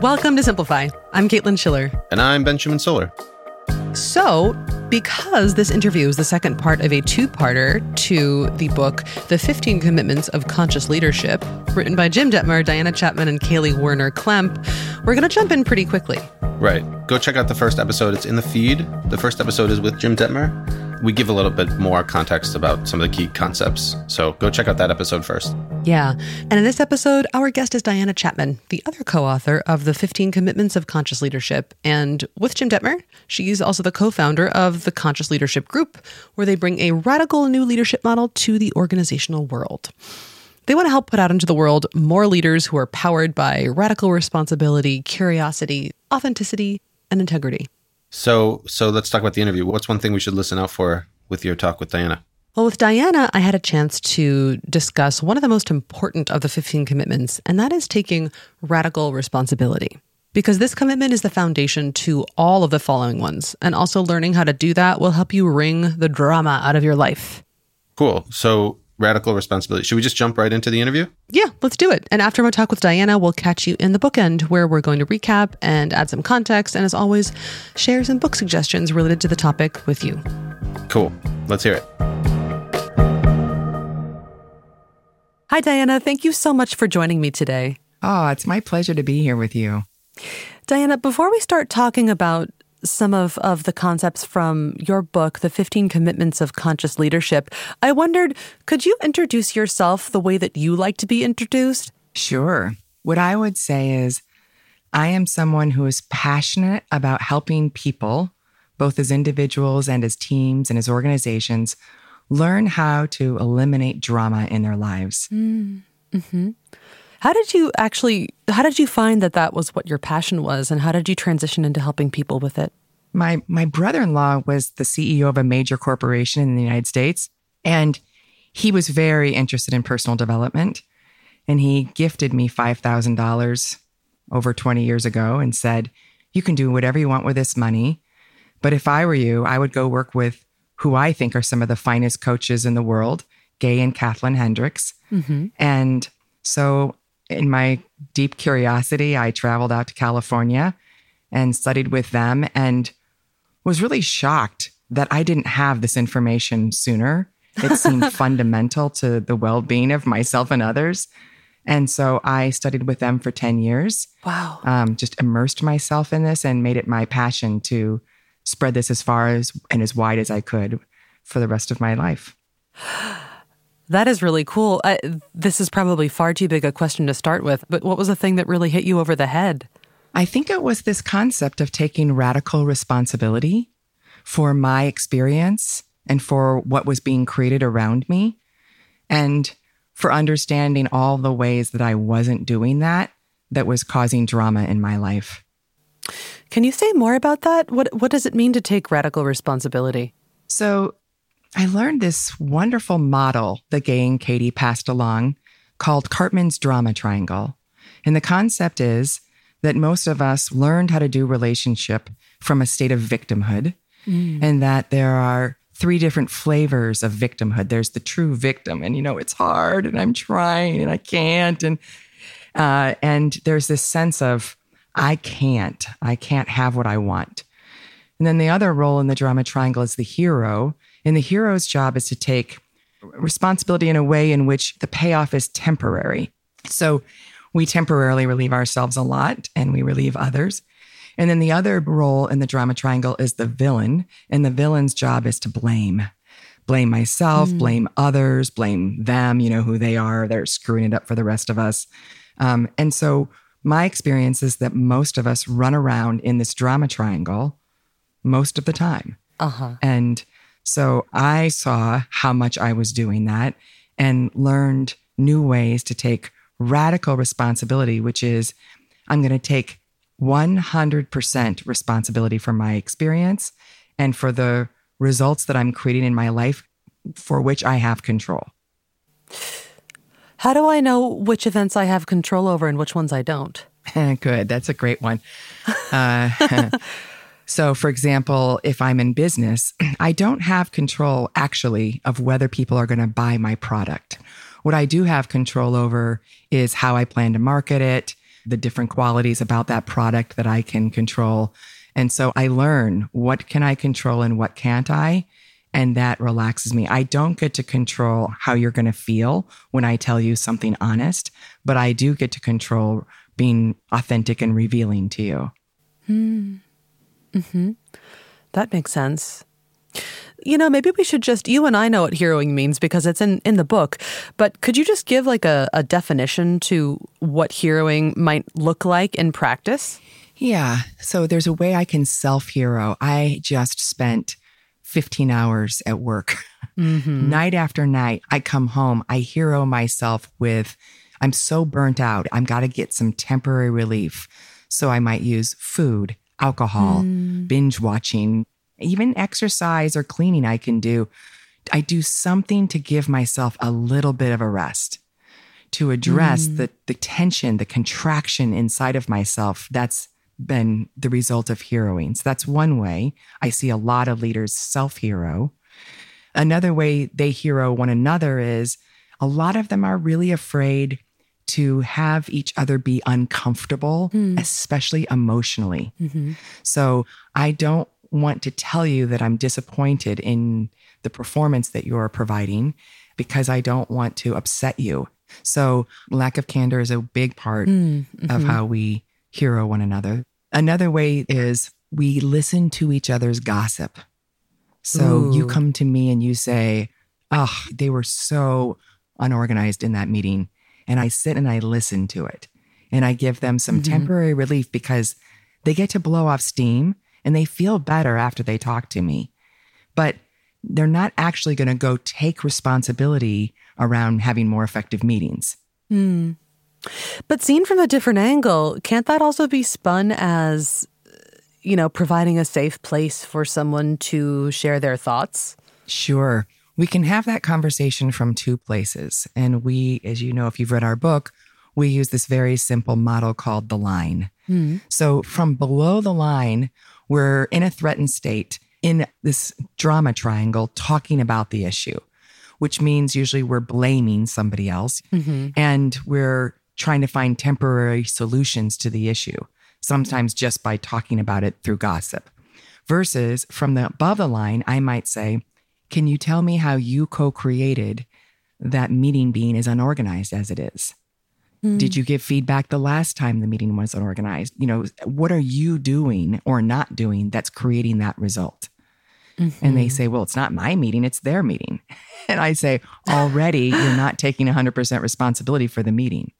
Welcome to Simplify. I'm Caitlin Schiller. And I'm Benjamin Schuler. So, because this interview is the second part of a two parter to the book, The 15 Commitments of Conscious Leadership, written by Jim Dethmer, Diana Chapman, and Kaley Warner Klemp, we're going to jump in pretty quickly. Right. Go check out the first episode. It's in the feed. The first episode is with Jim Dethmer we give a little bit more context about some of the key concepts. So go check out that episode first. Yeah. And in this episode, our guest is Diana Chapman, the other co author of The 15 Commitments of Conscious Leadership. And with Jim Dethmer, she's also the co founder of the Conscious Leadership Group, where they bring a radical new leadership model to the organizational world. They want to help put out into the world more leaders who are powered by radical responsibility, curiosity, authenticity, and integrity. So, so let's talk about the interview. What's one thing we should listen out for with your talk with Diana? Well, with Diana, I had a chance to discuss one of the most important of the 15 commitments, and that is taking radical responsibility. Because this commitment is the foundation to all of the following ones. And also learning how to do that will help you wring the drama out of your life. Cool. So, radical responsibility. Should we just jump right into the interview? Yeah, let's do it. And after my talk with Diana, we'll catch you in the bookend where we're going to recap and add some context. And as always, share some book suggestions related to the topic with you. Cool. Let's hear it. Hi, Diana. Thank you so much for joining me today. Oh, it's my pleasure to be here with you. Diana, before we start talking about some of, of the concepts from your book, The 15 Commitments of Conscious Leadership. I wondered, could you introduce yourself the way that you like to be introduced? Sure. What I would say is, I am someone who is passionate about helping people, both as individuals and as teams and as organizations, learn how to eliminate drama in their lives. Mm. How did you actually how did you find that that was what your passion was and how did you transition into helping people with it? My my brother-in-law was the CEO of a major corporation in the United States and he was very interested in personal development and he gifted me $5,000 over 20 years ago and said, "You can do whatever you want with this money, but if I were you, I would go work with who I think are some of the finest coaches in the world, Gay and Kathleen Hendricks." Mm-hmm. And so in my deep curiosity, I traveled out to California and studied with them and was really shocked that I didn't have this information sooner. It seemed fundamental to the well being of myself and others. And so I studied with them for 10 years. Wow. Um, just immersed myself in this and made it my passion to spread this as far as and as wide as I could for the rest of my life. That is really cool. I, this is probably far too big a question to start with, but what was the thing that really hit you over the head? I think it was this concept of taking radical responsibility for my experience and for what was being created around me, and for understanding all the ways that I wasn't doing that that was causing drama in my life. Can you say more about that? What what does it mean to take radical responsibility? So, I learned this wonderful model that Gay and Katie passed along called Karpman's Drama Triangle. And the concept is that most of us learned how to do relationship from a state of victimhood, mm. and that there are three different flavors of victimhood. There's the true victim, and you know it's hard, and I'm trying, and I can't, and uh, and there's this sense of I can't, I can't have what I want. And then the other role in the drama triangle is the hero, and the hero's job is to take responsibility in a way in which the payoff is temporary. So we temporarily relieve ourselves a lot and we relieve others. And then the other role in the drama triangle is the villain. And the villain's job is to blame. Blame myself, mm. blame others, blame them, you know, who they are. They're screwing it up for the rest of us. Um, and so my experience is that most of us run around in this drama triangle most of the time. Uh-huh. And so I saw how much I was doing that and learned new ways to take radical responsibility, which is I'm going to take 100% responsibility for my experience and for the results that I'm creating in my life for which I have control. How do I know which events I have control over and which ones I don't? Good. That's a great one. Uh, So, for example, if I'm in business, I don't have control actually of whether people are going to buy my product. What I do have control over is how I plan to market it, the different qualities about that product that I can control. And so I learn what can I control and what can't I? And that relaxes me. I don't get to control how you're going to feel when I tell you something honest, but I do get to control being authentic and revealing to you. Hmm. Mm-hmm. That makes sense. You know, maybe we should just, you and I know what heroing means because it's in, in the book, but could you just give like a, a definition to what heroing might look like in practice? Yeah. So there's a way I can self hero. I just spent 15 hours at work. Mm-hmm. night after night, I come home, I hero myself with, I'm so burnt out. I'm got to get some temporary relief. So I might use food, alcohol, mm. binge watching, even exercise or cleaning I can do. I do something to give myself a little bit of a rest to address mm. the, the tension, the contraction inside of myself. That's been the result of heroing. So that's one way I see a lot of leaders self hero. Another way they hero one another is a lot of them are really afraid to have each other be uncomfortable, mm. especially emotionally. Mm-hmm. So I don't want to tell you that I'm disappointed in the performance that you're providing because I don't want to upset you. So, lack of candor is a big part mm, mm-hmm. of how we hero one another. Another way is we listen to each other's gossip. So, Ooh. you come to me and you say, Oh, they were so unorganized in that meeting. And I sit and I listen to it and I give them some mm-hmm. temporary relief because they get to blow off steam and they feel better after they talk to me. But they're not actually going to go take responsibility around having more effective meetings. Hmm. But seen from a different angle, can't that also be spun as, you know, providing a safe place for someone to share their thoughts? Sure. We can have that conversation from two places. And we, as you know, if you've read our book, we use this very simple model called the line. Mm. So from below the line, we're in a threatened state in this drama triangle talking about the issue, which means usually we're blaming somebody else mm-hmm. and we're trying to find temporary solutions to the issue, sometimes just by talking about it through gossip. Versus from the above the line, I might say, Can you tell me how you co created that meeting being as unorganized as it is? Mm. Did you give feedback the last time the meeting was unorganized? You know, what are you doing or not doing that's creating that result? Mm-hmm. And they mm-hmm. say, well, it's not my meeting, it's their meeting. And I say, already you're not taking 100% responsibility for the meeting.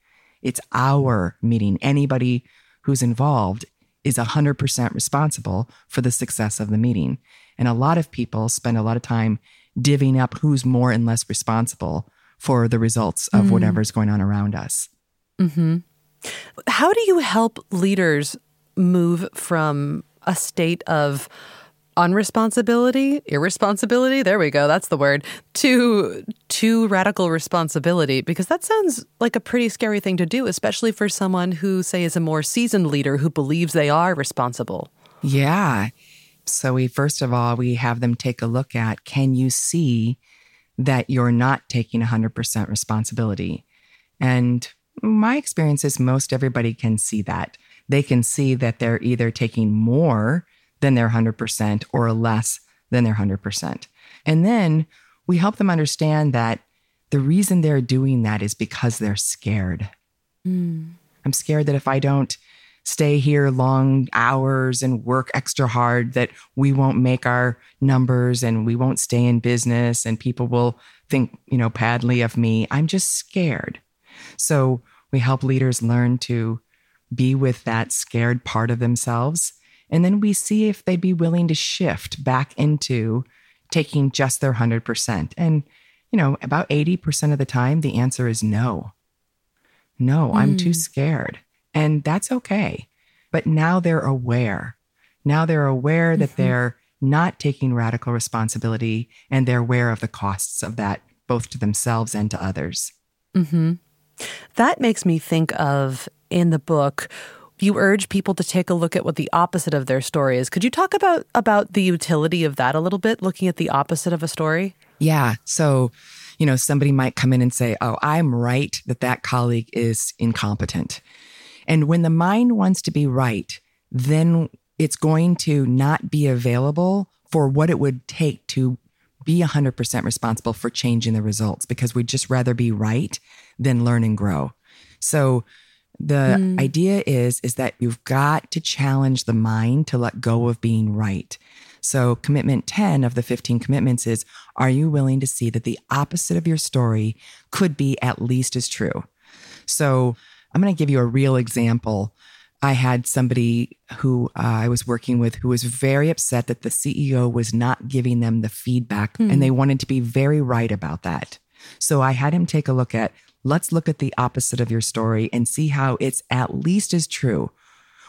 It's our meeting. Anybody who's involved is 100% responsible for the success of the meeting. And a lot of people spend a lot of time divvying up who's more and less responsible for the results of mm. whatever's going on around us. Mm-hmm. How do you help leaders move from a state of unresponsibility, irresponsibility, there we go, that's the word, to to radical responsibility because that sounds like a pretty scary thing to do, especially for someone who say is a more seasoned leader who believes they are responsible. Yeah. So we first of all, we have them take a look at can you see that you're not taking 100% responsibility? And my experience is most everybody can see that. They can see that they're either taking more than their 100% or less than their 100%. And then we help them understand that the reason they're doing that is because they're scared. Mm. I'm scared that if I don't stay here long hours and work extra hard, that we won't make our numbers and we won't stay in business and people will think, you know, badly of me. I'm just scared. So we help leaders learn to be with that scared part of themselves. And then we see if they'd be willing to shift back into taking just their 100%. And, you know, about 80% of the time, the answer is no. No, I'm too hmm. scared. And that's okay. But now they're aware. Now they're aware that mm-hmm. they're not taking radical responsibility and they're aware of the costs of that, both to themselves and to others. Mm-hmm. That makes me think of in the book you urge people to take a look at what the opposite of their story is. Could you talk about about the utility of that a little bit, looking at the opposite of a story? Yeah. So, you know, somebody might come in and say, "Oh, I'm right that that colleague is incompetent." And when the mind wants to be right, then it's going to not be available for what it would take to be 100% responsible for changing the results because we'd just rather be right than learn and grow. So the mm. idea is is that you've got to challenge the mind to let go of being right. So commitment 10 of the 15 commitments is are you willing to see that the opposite of your story could be at least as true? So I'm going to give you a real example. I had somebody who uh, I was working with who was very upset that the CEO was not giving them the feedback mm. and they wanted to be very right about that. So I had him take a look at let's look at the opposite of your story and see how it's at least as true.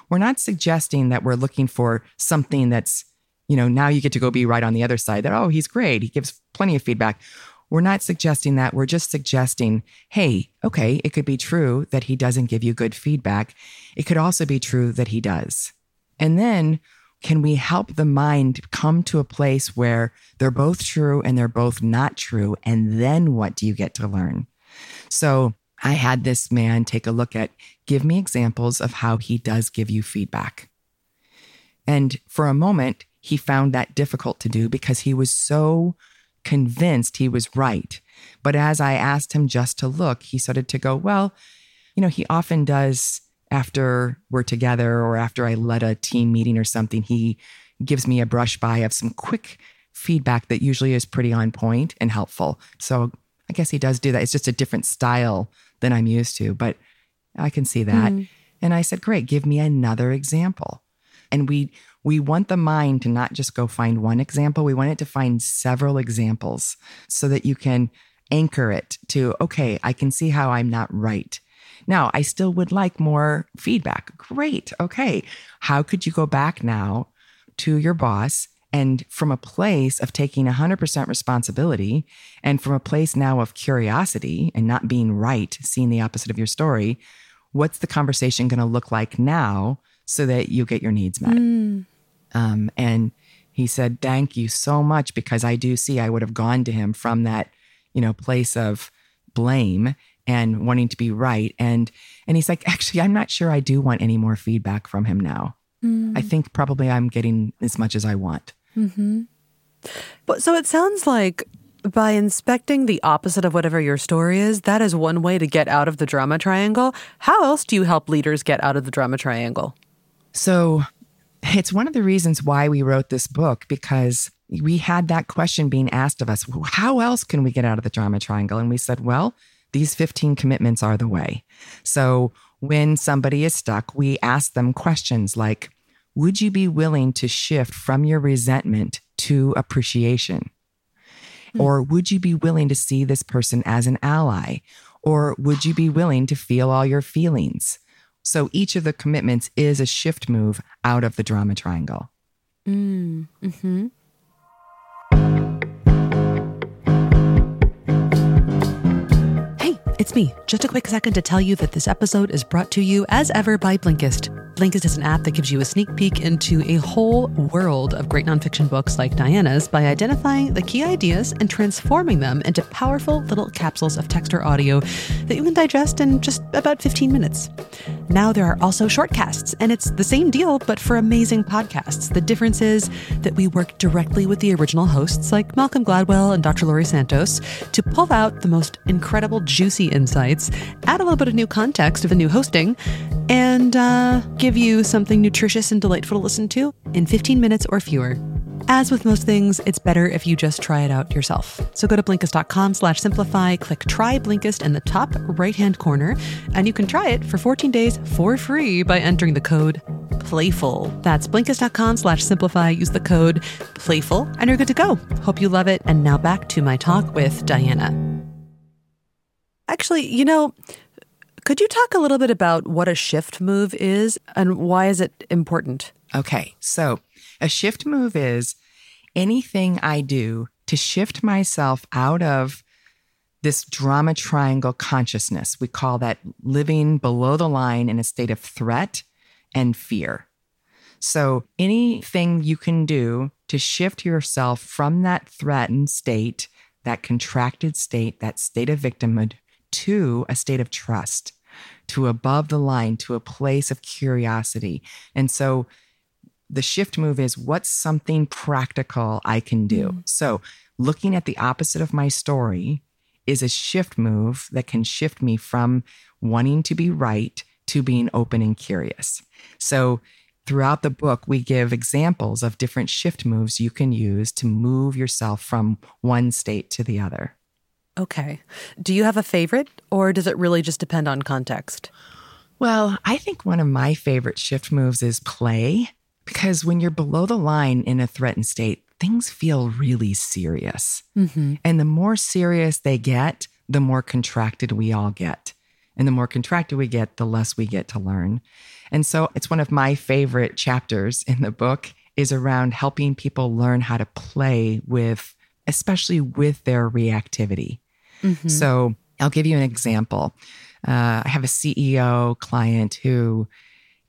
We're not suggesting that we're looking for something that's, you know, now you get to go be right on the other side that, oh, he's great. He gives plenty of feedback. We're not suggesting that. We're just suggesting, hey, okay, it could be true that he doesn't give you good feedback. It could also be true that he does. And then can we help the mind come to a place where they're both true and they're both not true? And then what do you get to learn? So I had this man take a look at give me examples of how he does give you feedback. And for a moment, he found that difficult to do because he was so convinced he was right. But as I asked him just to look, he started to go, Well, you know, he often does after we're together or after I led a team meeting or something, he gives me a brush by of some quick feedback that usually is pretty on point and helpful. So I guess he does do that. It's just a different style than I'm used to, but I can see that. Mm. And I said, "Great, give me another example." And we we want the mind to not just go find one example, we want it to find several examples so that you can anchor it to, okay, I can see how I'm not right. Now, I still would like more feedback. Great. Okay. How could you go back now to your boss and from a place of taking 100% responsibility and from a place now of curiosity and not being right, seeing the opposite of your story, what's the conversation going to look like now so that you get your needs met? Mm. Um, and he said, Thank you so much because I do see I would have gone to him from that, you know, place of blame and wanting to be right. And and he's like, actually, I'm not sure I do want any more feedback from him now. Mm. I think probably I'm getting as much as I want. Mm-hmm. But so it sounds like by inspecting the opposite of whatever your story is, that is one way to get out of the drama triangle. How else do you help leaders get out of the drama triangle? So it's one of the reasons why we wrote this book because we had that question being asked of us how else can we get out of the drama triangle? And we said, well, these 15 commitments are the way. So when somebody is stuck, we ask them questions like, would you be willing to shift from your resentment to appreciation? Mm. Or would you be willing to see this person as an ally? Or would you be willing to feel all your feelings? So each of the commitments is a shift move out of the drama triangle. Mm, hmm Hey, it's me. Just a quick second to tell you that this episode is brought to you as ever by Blinkist. Blinkist is an app that gives you a sneak peek into a whole world of great nonfiction books like Diana's by identifying the key ideas and transforming them into powerful little capsules of text or audio that you can digest in just about 15 minutes. Now there are also shortcasts, and it's the same deal, but for amazing podcasts. The difference is that we work directly with the original hosts like Malcolm Gladwell and Dr. Laurie Santos to pull out the most incredible, juicy insights, add a little bit of new context of the new hosting, and uh, give you something nutritious and delightful to listen to in 15 minutes or fewer. As with most things, it's better if you just try it out yourself. So go to Blinkist.com slash simplify, click try Blinkist in the top right hand corner, and you can try it for 14 days for free by entering the code playful. That's Blinkist.com slash simplify. Use the code playful, and you're good to go. Hope you love it. And now back to my talk with Diana. Actually, you know, could you talk a little bit about what a shift move is and why is it important? Okay. So, a shift move is anything I do to shift myself out of this drama triangle consciousness. We call that living below the line in a state of threat and fear. So, anything you can do to shift yourself from that threatened state, that contracted state, that state of victimhood to a state of trust to above the line, to a place of curiosity. And so the shift move is what's something practical I can do? Mm. So looking at the opposite of my story is a shift move that can shift me from wanting to be right to being open and curious. So throughout the book, we give examples of different shift moves you can use to move yourself from one state to the other. Okay. Do you have a favorite, or does it really just depend on context? Well, I think one of my favorite shift moves is play, because when you're below the line in a threatened state, things feel really serious. Mm-hmm. And the more serious they get, the more contracted we all get. And the more contracted we get, the less we get to learn. And so it's one of my favorite chapters in the book is around helping people learn how to play with, especially with their reactivity. Mm-hmm. So I'll give you an example. Uh, I have a CEO client who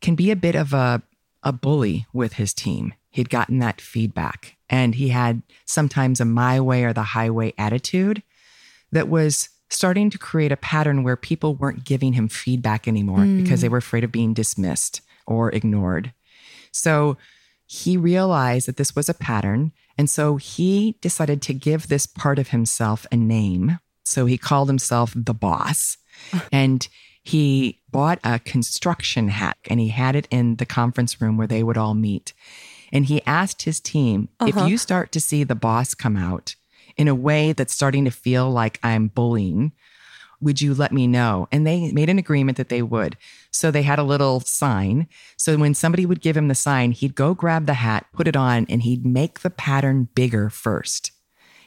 can be a bit of a, a bully with his team. He'd gotten that feedback and he had sometimes a my way or the highway attitude that was starting to create a pattern where people weren't giving him feedback anymore mm. because they were afraid of being dismissed or ignored. So he realized that this was a pattern. And so he decided to give this part of himself a name. So he called himself the boss. and he bought a construction hat and he had it in the conference room where they would all meet. And he asked his team uh-huh. if you start to see the boss come out, in a way that's starting to feel like I'm bullying, would you let me know? And they made an agreement that they would. So they had a little sign. So when somebody would give him the sign, he'd go grab the hat, put it on, and he'd make the pattern bigger first.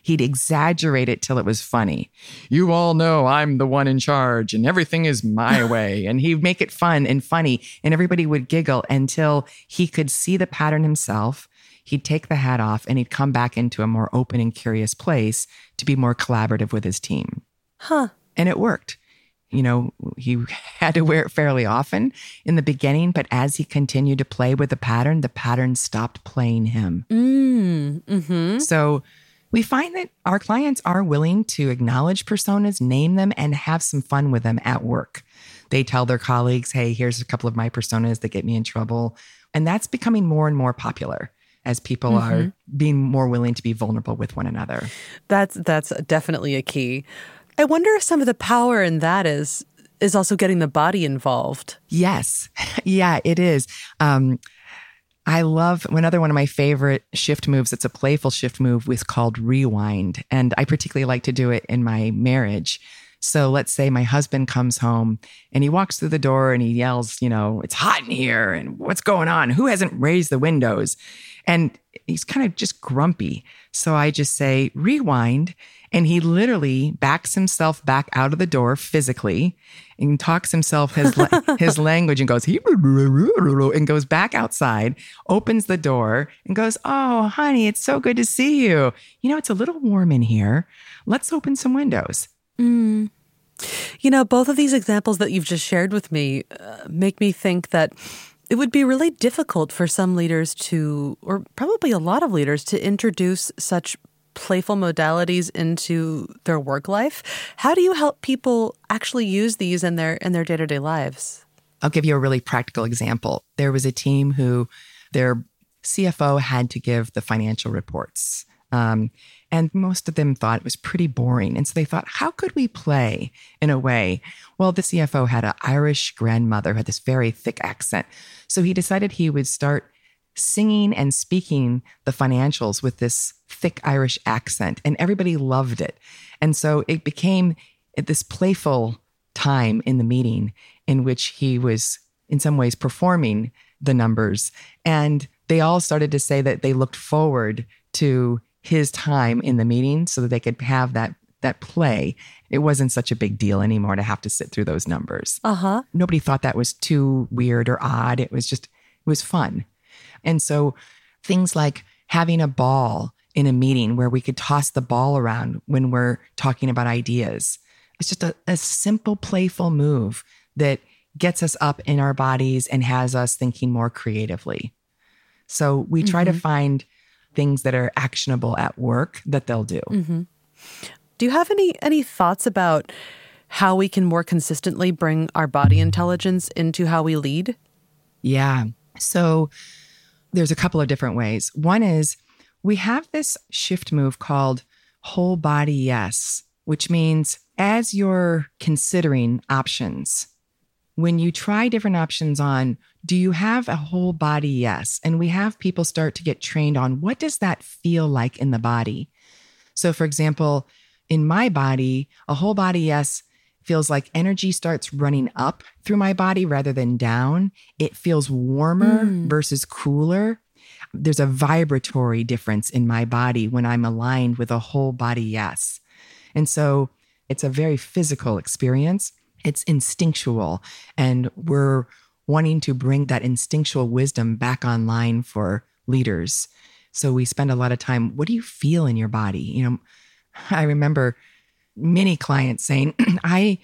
He'd exaggerate it till it was funny. You all know I'm the one in charge and everything is my way. And he'd make it fun and funny, and everybody would giggle until he could see the pattern himself he'd take the hat off and he'd come back into a more open and curious place to be more collaborative with his team. Huh. And it worked. You know, he had to wear it fairly often in the beginning, but as he continued to play with the pattern, the pattern stopped playing him. Mm, mm-hmm. So we find that our clients are willing to acknowledge personas, name them, and have some fun with them at work. They tell their colleagues, hey, here's a couple of my personas that get me in trouble. And that's becoming more and more popular as people mm-hmm. are being more willing to be vulnerable with one another. That's that's definitely a key. I wonder if some of the power in that is is also getting the body involved. Yes, yeah, it is. Um, I love another one of my favorite shift moves. It's a playful shift move with called rewind, and I particularly like to do it in my marriage. So let's say my husband comes home and he walks through the door and he yells, you know, it's hot in here and what's going on? Who hasn't raised the windows? And he's kind of just grumpy. So I just say, rewind. And he literally backs himself back out of the door physically and talks himself his, his language and goes, and goes back outside, opens the door and goes, Oh, honey, it's so good to see you. You know, it's a little warm in here. Let's open some windows. Mm. You know, both of these examples that you've just shared with me uh, make me think that it would be really difficult for some leaders to, or probably a lot of leaders, to introduce such playful modalities into their work life. How do you help people actually use these in their in their day to day lives? I'll give you a really practical example. There was a team who their CFO had to give the financial reports. Um, and most of them thought it was pretty boring. And so they thought, how could we play in a way? Well, the CFO had an Irish grandmother, had this very thick accent. So he decided he would start singing and speaking the financials with this thick Irish accent. And everybody loved it. And so it became this playful time in the meeting in which he was, in some ways, performing the numbers. And they all started to say that they looked forward to his time in the meeting so that they could have that that play. It wasn't such a big deal anymore to have to sit through those numbers. Uh-huh. Nobody thought that was too weird or odd. It was just it was fun. And so things like having a ball in a meeting where we could toss the ball around when we're talking about ideas. It's just a, a simple, playful move that gets us up in our bodies and has us thinking more creatively. So we try mm-hmm. to find things that are actionable at work that they'll do. Mm-hmm. Do you have any any thoughts about how we can more consistently bring our body intelligence into how we lead? Yeah. So there's a couple of different ways. One is we have this shift move called whole body yes, which means as you're considering options, when you try different options on, do you have a whole body yes? And we have people start to get trained on what does that feel like in the body? So, for example, in my body, a whole body yes feels like energy starts running up through my body rather than down. It feels warmer mm. versus cooler. There's a vibratory difference in my body when I'm aligned with a whole body yes. And so it's a very physical experience. It's instinctual. And we're wanting to bring that instinctual wisdom back online for leaders. So we spend a lot of time, what do you feel in your body? You know, I remember many clients saying, I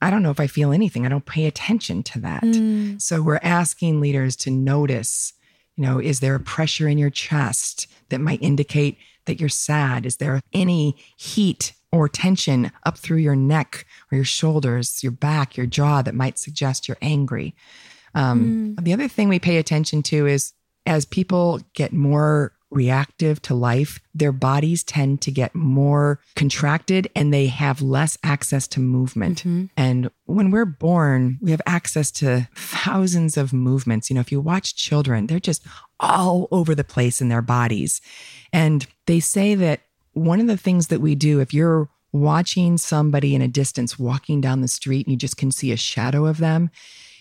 I don't know if I feel anything. I don't pay attention to that. Mm. So we're asking leaders to notice, you know, is there a pressure in your chest that might indicate that you're sad? Is there any heat or tension up through your neck or your shoulders, your back, your jaw that might suggest you're angry? Um, mm. The other thing we pay attention to is as people get more reactive to life, their bodies tend to get more contracted and they have less access to movement. Mm-hmm. And when we're born, we have access to thousands of movements. You know, if you watch children, they're just all over the place in their bodies. And they say that one of the things that we do, if you're watching somebody in a distance walking down the street and you just can see a shadow of them,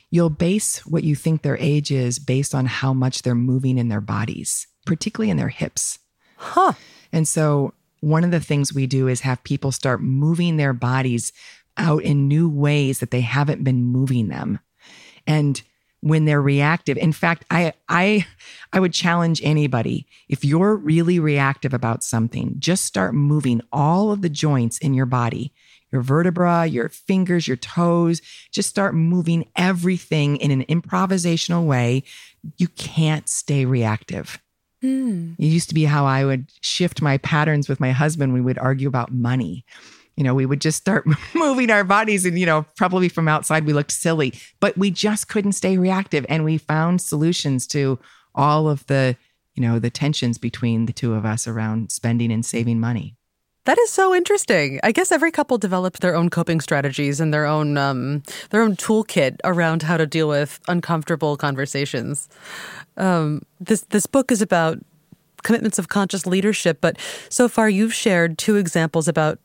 you'll base what you think their age is based on how much they're moving in their bodies particularly in their hips. Huh. And so one of the things we do is have people start moving their bodies out in new ways that they haven't been moving them. And when they're reactive, in fact, I I I would challenge anybody if you're really reactive about something, just start moving all of the joints in your body. Your vertebra, your fingers, your toes, just start moving everything in an improvisational way. You can't stay reactive. Mm. It used to be how I would shift my patterns with my husband. We would argue about money. You know, we would just start moving our bodies, and, you know, probably from outside we looked silly, but we just couldn't stay reactive. And we found solutions to all of the, you know, the tensions between the two of us around spending and saving money. That is so interesting. I guess every couple develops their own coping strategies and their own um, their own toolkit around how to deal with uncomfortable conversations. Um, this this book is about commitments of conscious leadership, but so far you've shared two examples about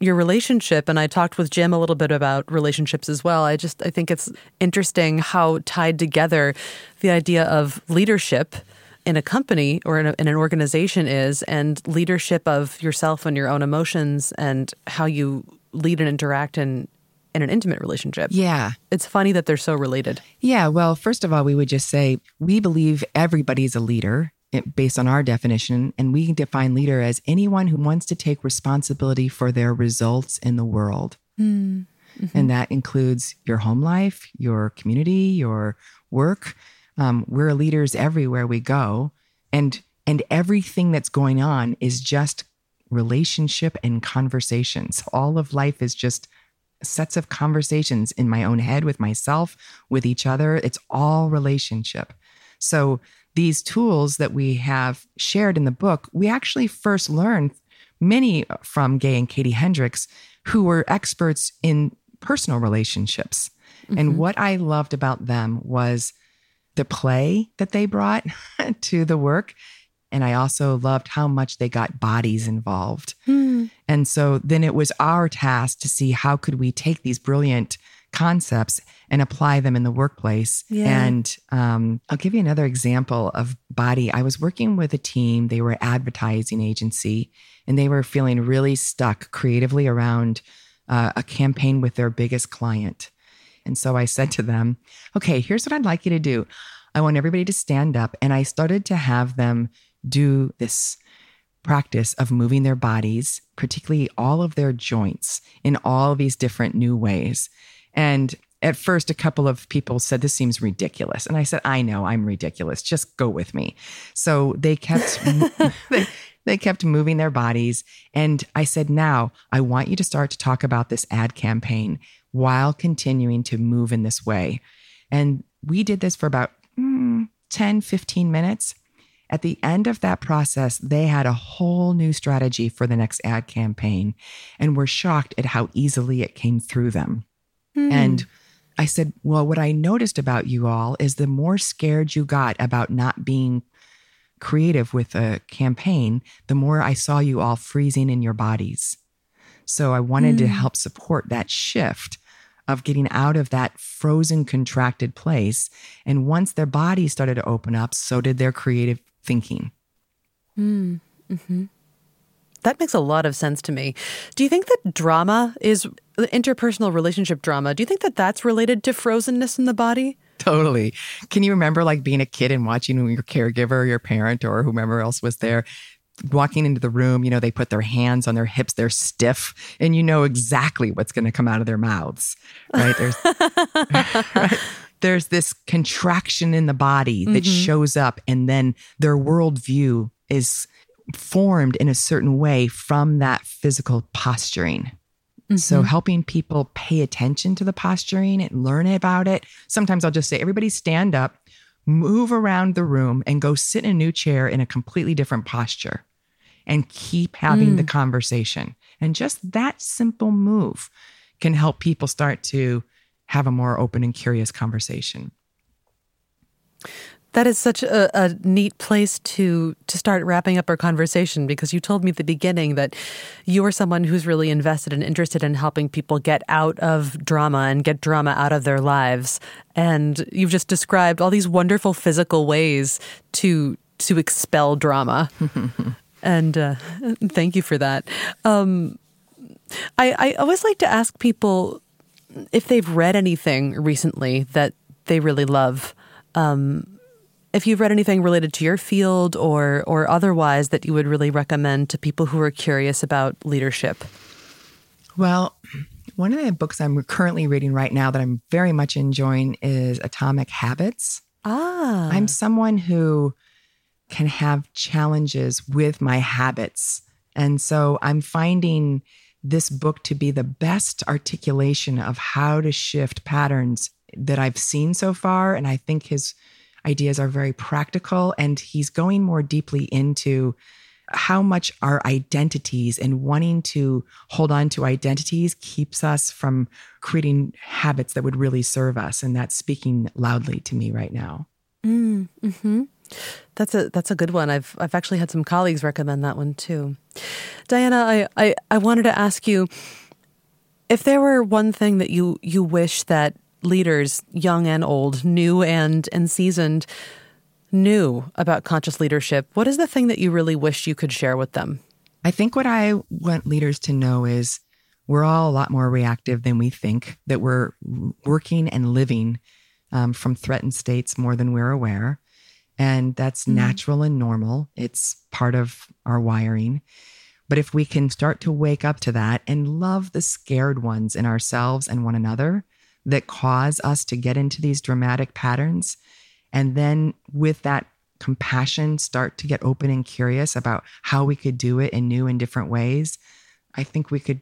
your relationship and I talked with Jim a little bit about relationships as well. I just I think it's interesting how tied together the idea of leadership in a company or in, a, in, an organization is and leadership of yourself and your own emotions and how you lead and interact in in an intimate relationship. Yeah. It's funny that they're so related. Yeah, well, first of all, we would just say we believe everybody's a leader based on our definition and we define leader as anyone who wants to take responsibility for their results in the world. Mm. Mm-hmm. And that includes your home life, your community, your work, um, we're leaders everywhere we go, and and everything that's going on is just relationship and conversations. All of life is just sets of conversations in my own head with myself, with each other. It's all relationship. So these tools that we have shared in the book, we actually first learned many from Gay and Katie Hendricks, who were experts in personal relationships. Mm-hmm. And what I loved about them was the play that they brought to the work. And I also loved how much they got bodies involved. Mm. And so then it was our task to see how could we take these brilliant concepts and apply them in the workplace. Yeah. And um, I'll give you another example of body. I was working with a team, they were advertising agency, and they were feeling really stuck creatively around uh, a campaign with their biggest client. And so I said to them, okay, here's what I'd like you to do. I want everybody to stand up. And I started to have them do this practice of moving their bodies, particularly all of their joints, in all these different new ways. And at first, a couple of people said, This seems ridiculous. And I said, I know I'm ridiculous. Just go with me. So they kept. they, they kept moving their bodies. And I said, Now I want you to start to talk about this ad campaign while continuing to move in this way. And we did this for about mm, 10, 15 minutes. At the end of that process, they had a whole new strategy for the next ad campaign and were shocked at how easily it came through them. Mm. And I said, Well, what I noticed about you all is the more scared you got about not being creative with a campaign, the more I saw you all freezing in your bodies. So I wanted mm. to help support that shift of getting out of that frozen, contracted place. And once their bodies started to open up, so did their creative thinking. Mm. Mm-hmm. That makes a lot of sense to me. Do you think that drama is interpersonal relationship drama? Do you think that that's related to frozenness in the body? Totally. Can you remember like being a kid and watching your caregiver, your parent, or whomever else was there walking into the room, you know, they put their hands on their hips, they're stiff, and you know exactly what's going to come out of their mouths, right? There's, right? There's this contraction in the body that mm-hmm. shows up, and then their worldview is formed in a certain way from that physical posturing. Mm-hmm. So, helping people pay attention to the posturing and learn about it. Sometimes I'll just say, everybody stand up, move around the room, and go sit in a new chair in a completely different posture and keep having mm. the conversation. And just that simple move can help people start to have a more open and curious conversation. That is such a, a, neat place to to start wrapping up our conversation because you told me at the beginning that you are someone who's really invested and interested in helping people get out of drama and get drama out of their lives. And you've just described all these wonderful physical ways to to expel drama. and uh, thank you for that. Um, I, I always like to ask people if they've read anything recently that they really love. Um, if you've read anything related to your field or or otherwise that you would really recommend to people who are curious about leadership. Well, one of the books I'm currently reading right now that I'm very much enjoying is Atomic Habits. Ah. I'm someone who can have challenges with my habits. And so I'm finding this book to be the best articulation of how to shift patterns that I've seen so far. And I think his ideas are very practical. And he's going more deeply into how much our identities and wanting to hold on to identities keeps us from creating habits that would really serve us. And that's speaking loudly to me right now. Mm, hmm That's a that's a good one. I've I've actually had some colleagues recommend that one too. Diana, I, I, I wanted to ask you if there were one thing that you you wish that leaders, young and old, new and and seasoned, knew about conscious leadership, what is the thing that you really wish you could share with them? I think what I want leaders to know is we're all a lot more reactive than we think, that we're working and living um, from threatened states more than we're aware. And that's mm-hmm. natural and normal. It's part of our wiring. But if we can start to wake up to that and love the scared ones in ourselves and one another, that cause us to get into these dramatic patterns. And then with that compassion, start to get open and curious about how we could do it in new and different ways. I think we could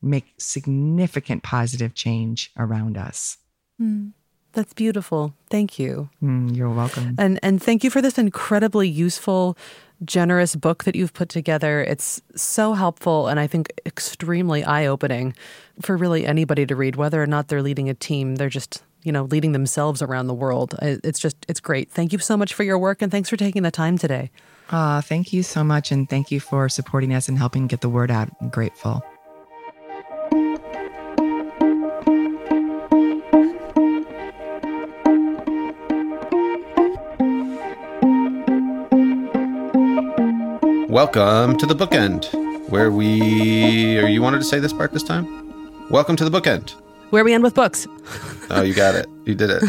make significant positive change around us. Mm. That's beautiful. Thank you. Mm, you're welcome. And and thank you for this incredibly useful, generous book that you've put together. It's so helpful and I think extremely eye-opening for really anybody to read whether or not they're leading a team. They're just, you know, leading themselves around the world. It's just it's great. Thank you so much for your work and thanks for taking the time today. Uh, thank you so much and thank you for supporting us and helping get the word out. I'm grateful. Welcome to the bookend, where we. Or you wanted to say this part this time? Welcome to the bookend, where we end with books. oh, you got it. You did it.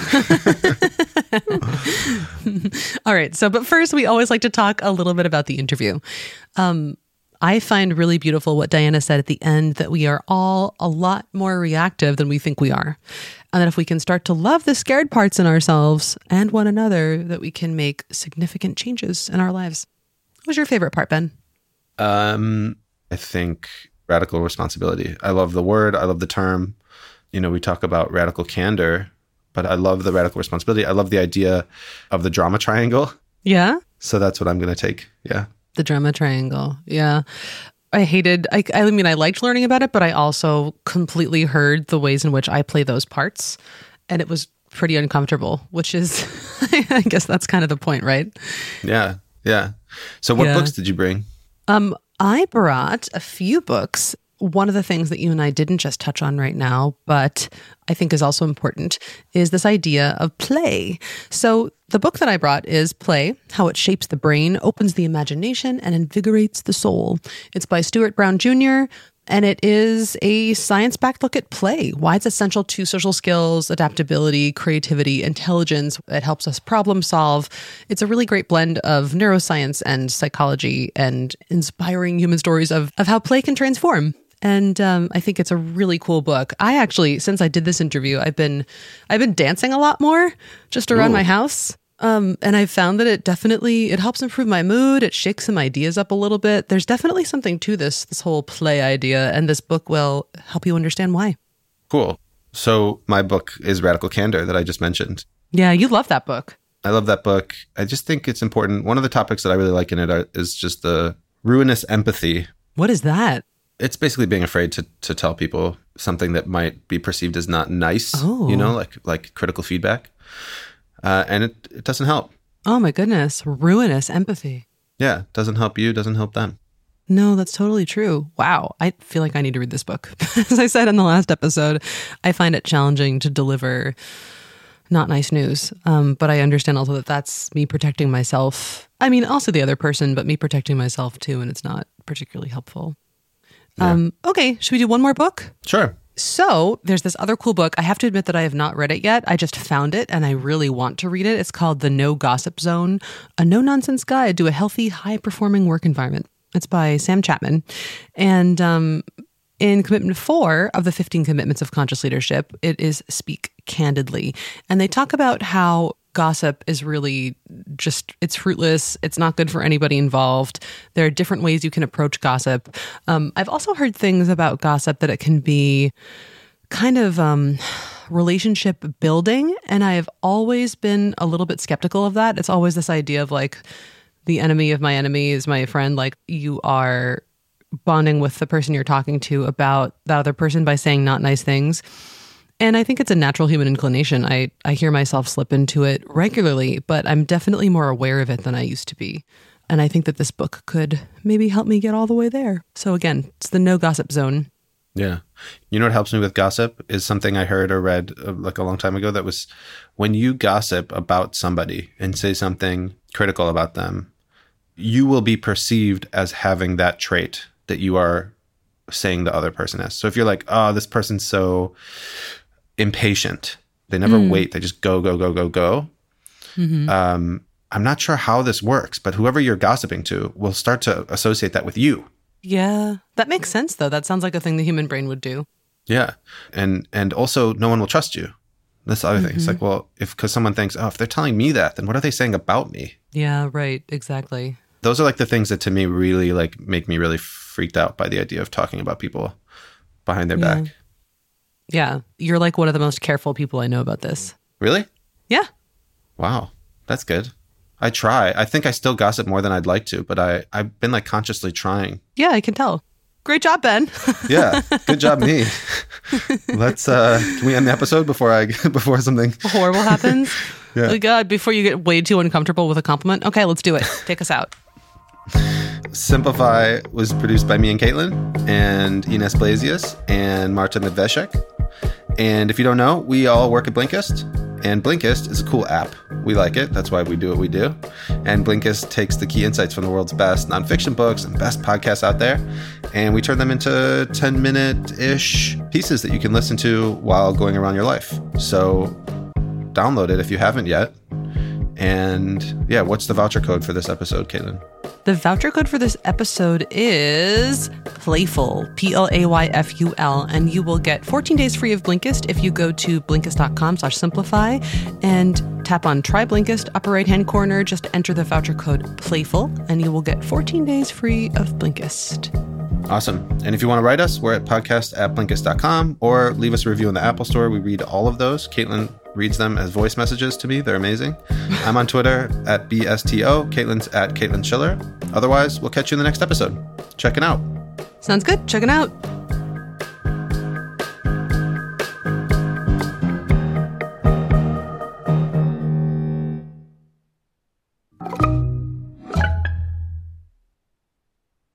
All right. So, but first, we always like to talk a little bit about the interview. Um, I find really beautiful what Diana said at the end that we are all a lot more reactive than we think we are. And that if we can start to love the scared parts in ourselves and one another, that we can make significant changes in our lives. What was your favorite part, Ben? Um, I think radical responsibility. I love the word. I love the term. You know, we talk about radical candor, but I love the radical responsibility. I love the idea of the drama triangle. Yeah. So that's what I'm going to take. Yeah. The drama triangle. Yeah. I hated, I, I mean, I liked learning about it, but I also completely heard the ways in which I play those parts. And it was pretty uncomfortable, which is, I guess that's kind of the point, right? Yeah. Yeah. So what Yeah. books did you bring? Um, I brought a few books. One of the things that you and I didn't just touch on right now, but I think is also important, is this idea of play. So, the book that I brought is Play How It Shapes the Brain, Opens the Imagination, and Invigorates the Soul. It's by Stuart Brown Jr., and it is a science backed look at play, why it's essential to social skills, adaptability, creativity, intelligence. It helps us problem solve. It's a really great blend of neuroscience and psychology and inspiring human stories of, of how play can transform. And um, I think it's a really cool book. I actually, since I did this interview, I've been I've been dancing a lot more just around Ooh. my house. Um, and I've found that it definitely it helps improve my mood. It shakes some ideas up a little bit. There's definitely something to this this whole play idea, and this book will help you understand why. Cool. So my book is Radical Candor that I just mentioned. Yeah, you love that book. I love that book. I just think it's important. One of the topics that I really like in it are, is just the ruinous empathy. What is that? It's basically being afraid to to tell people something that might be perceived as not nice. Oh. You know, like like critical feedback, uh, and it it doesn't help. Oh my goodness, ruinous empathy. Yeah, doesn't help you. Doesn't help them. No, that's totally true. Wow. I feel like I need to read this book. As I said in the last episode, I find it challenging to deliver not nice news. Um, but I understand also that that's me protecting myself. I mean, also the other person, but me protecting myself too. And it's not particularly helpful. Um, okay. Should we do one more book? Sure. So there's this other cool book. I have to admit that I have not read it yet. I just found it and I really want to read it. It's called The No Gossip Zone, a no nonsense guide to a healthy, high performing work environment. It's by Sam Chapman. And um, in commitment four of the 15 commitments of conscious leadership, it is speak candidly. And they talk about how gossip is really just it's fruitless. It's not good for anybody involved. There are different ways you can approach gossip. Um, i've also heard things about gossip that it can be kind of um, relationship building and i have always been a little bit skeptical of that. It's always this idea of like the enemy of my enemy is my friend. Like you are bonding with the person you're talking to about that other person by saying not nice things and I think it's a natural human inclination. I, I hear myself slip into it regularly, but I'm definitely more aware of it than I used to be. And I think that this book could maybe help me get all the way there. So again, it's the no gossip zone. Yeah. You know what helps me with gossip is something I heard or read uh, like a long time ago that was when you gossip about somebody and say something critical about them, you will be perceived as having that trait that you are saying the other person has. So if you're like, oh, this person's so impatient, they never hmm. wait, they just go, go, go, go, go. Mm-hmm. Um, I'm not sure how this works, but whoever you're gossiping to will start to associate that with you. Yeah, that makes sense though. That sounds like a thing the human brain would do. Yeah, and and also no one will trust you. That's the other thing. It's like, mm-hmm. well, if because someone thinks, oh, if they're telling me that, then what are they saying about me? Yeah, right. Exactly. Those are like the things that to me really like make me really freaked out by the idea of talking about people behind their Yeah. back. Yeah, you're like one of the most careful people I know about this. Really? Yeah. Wow, that's good. I try. I think I still gossip more than I'd like to, but I I've been like consciously trying. Yeah, I can tell. Great job, Ben. Yeah, good job, me. Let's. uh Can we end the episode before I before something? Horrible happens. Yeah. Oh, God, before you get way too uncomfortable with a compliment. Okay, let's do it. Take us out. Simplify was produced by me and Caitlin, and Ines Blasius, and Marta Medveshek. And if you don't know, we all work at Blinkist, and Blinkist is a cool app. We like it. That's why we do what we do. And Blinkist takes the key insights from the world's best nonfiction books and best podcasts out there, and we turn them into 10 minute ish pieces that you can listen to while going around your life. So download it if you haven't yet And yeah, what's the voucher code for this episode, Caitlin? The voucher code for this episode is playful, P L A Y F U L, and you will get 14 days free of Blinkist if you go to blinkist.com slash simplify and tap on try Blinkist, upper right hand corner, just enter the voucher code playful, and you will get 14 days free of Blinkist. Awesome. And if you want to write us, we're at podcast at blinkist.com or leave us a review in the Apple Store. We read all of those. Caitlin reads them as voice messages to me. They're amazing. I'm on Twitter at BSTO. Caitlin's at Caitlin Schiller. Otherwise, we'll catch you in the next episode. Check it out. Sounds good. Check it out.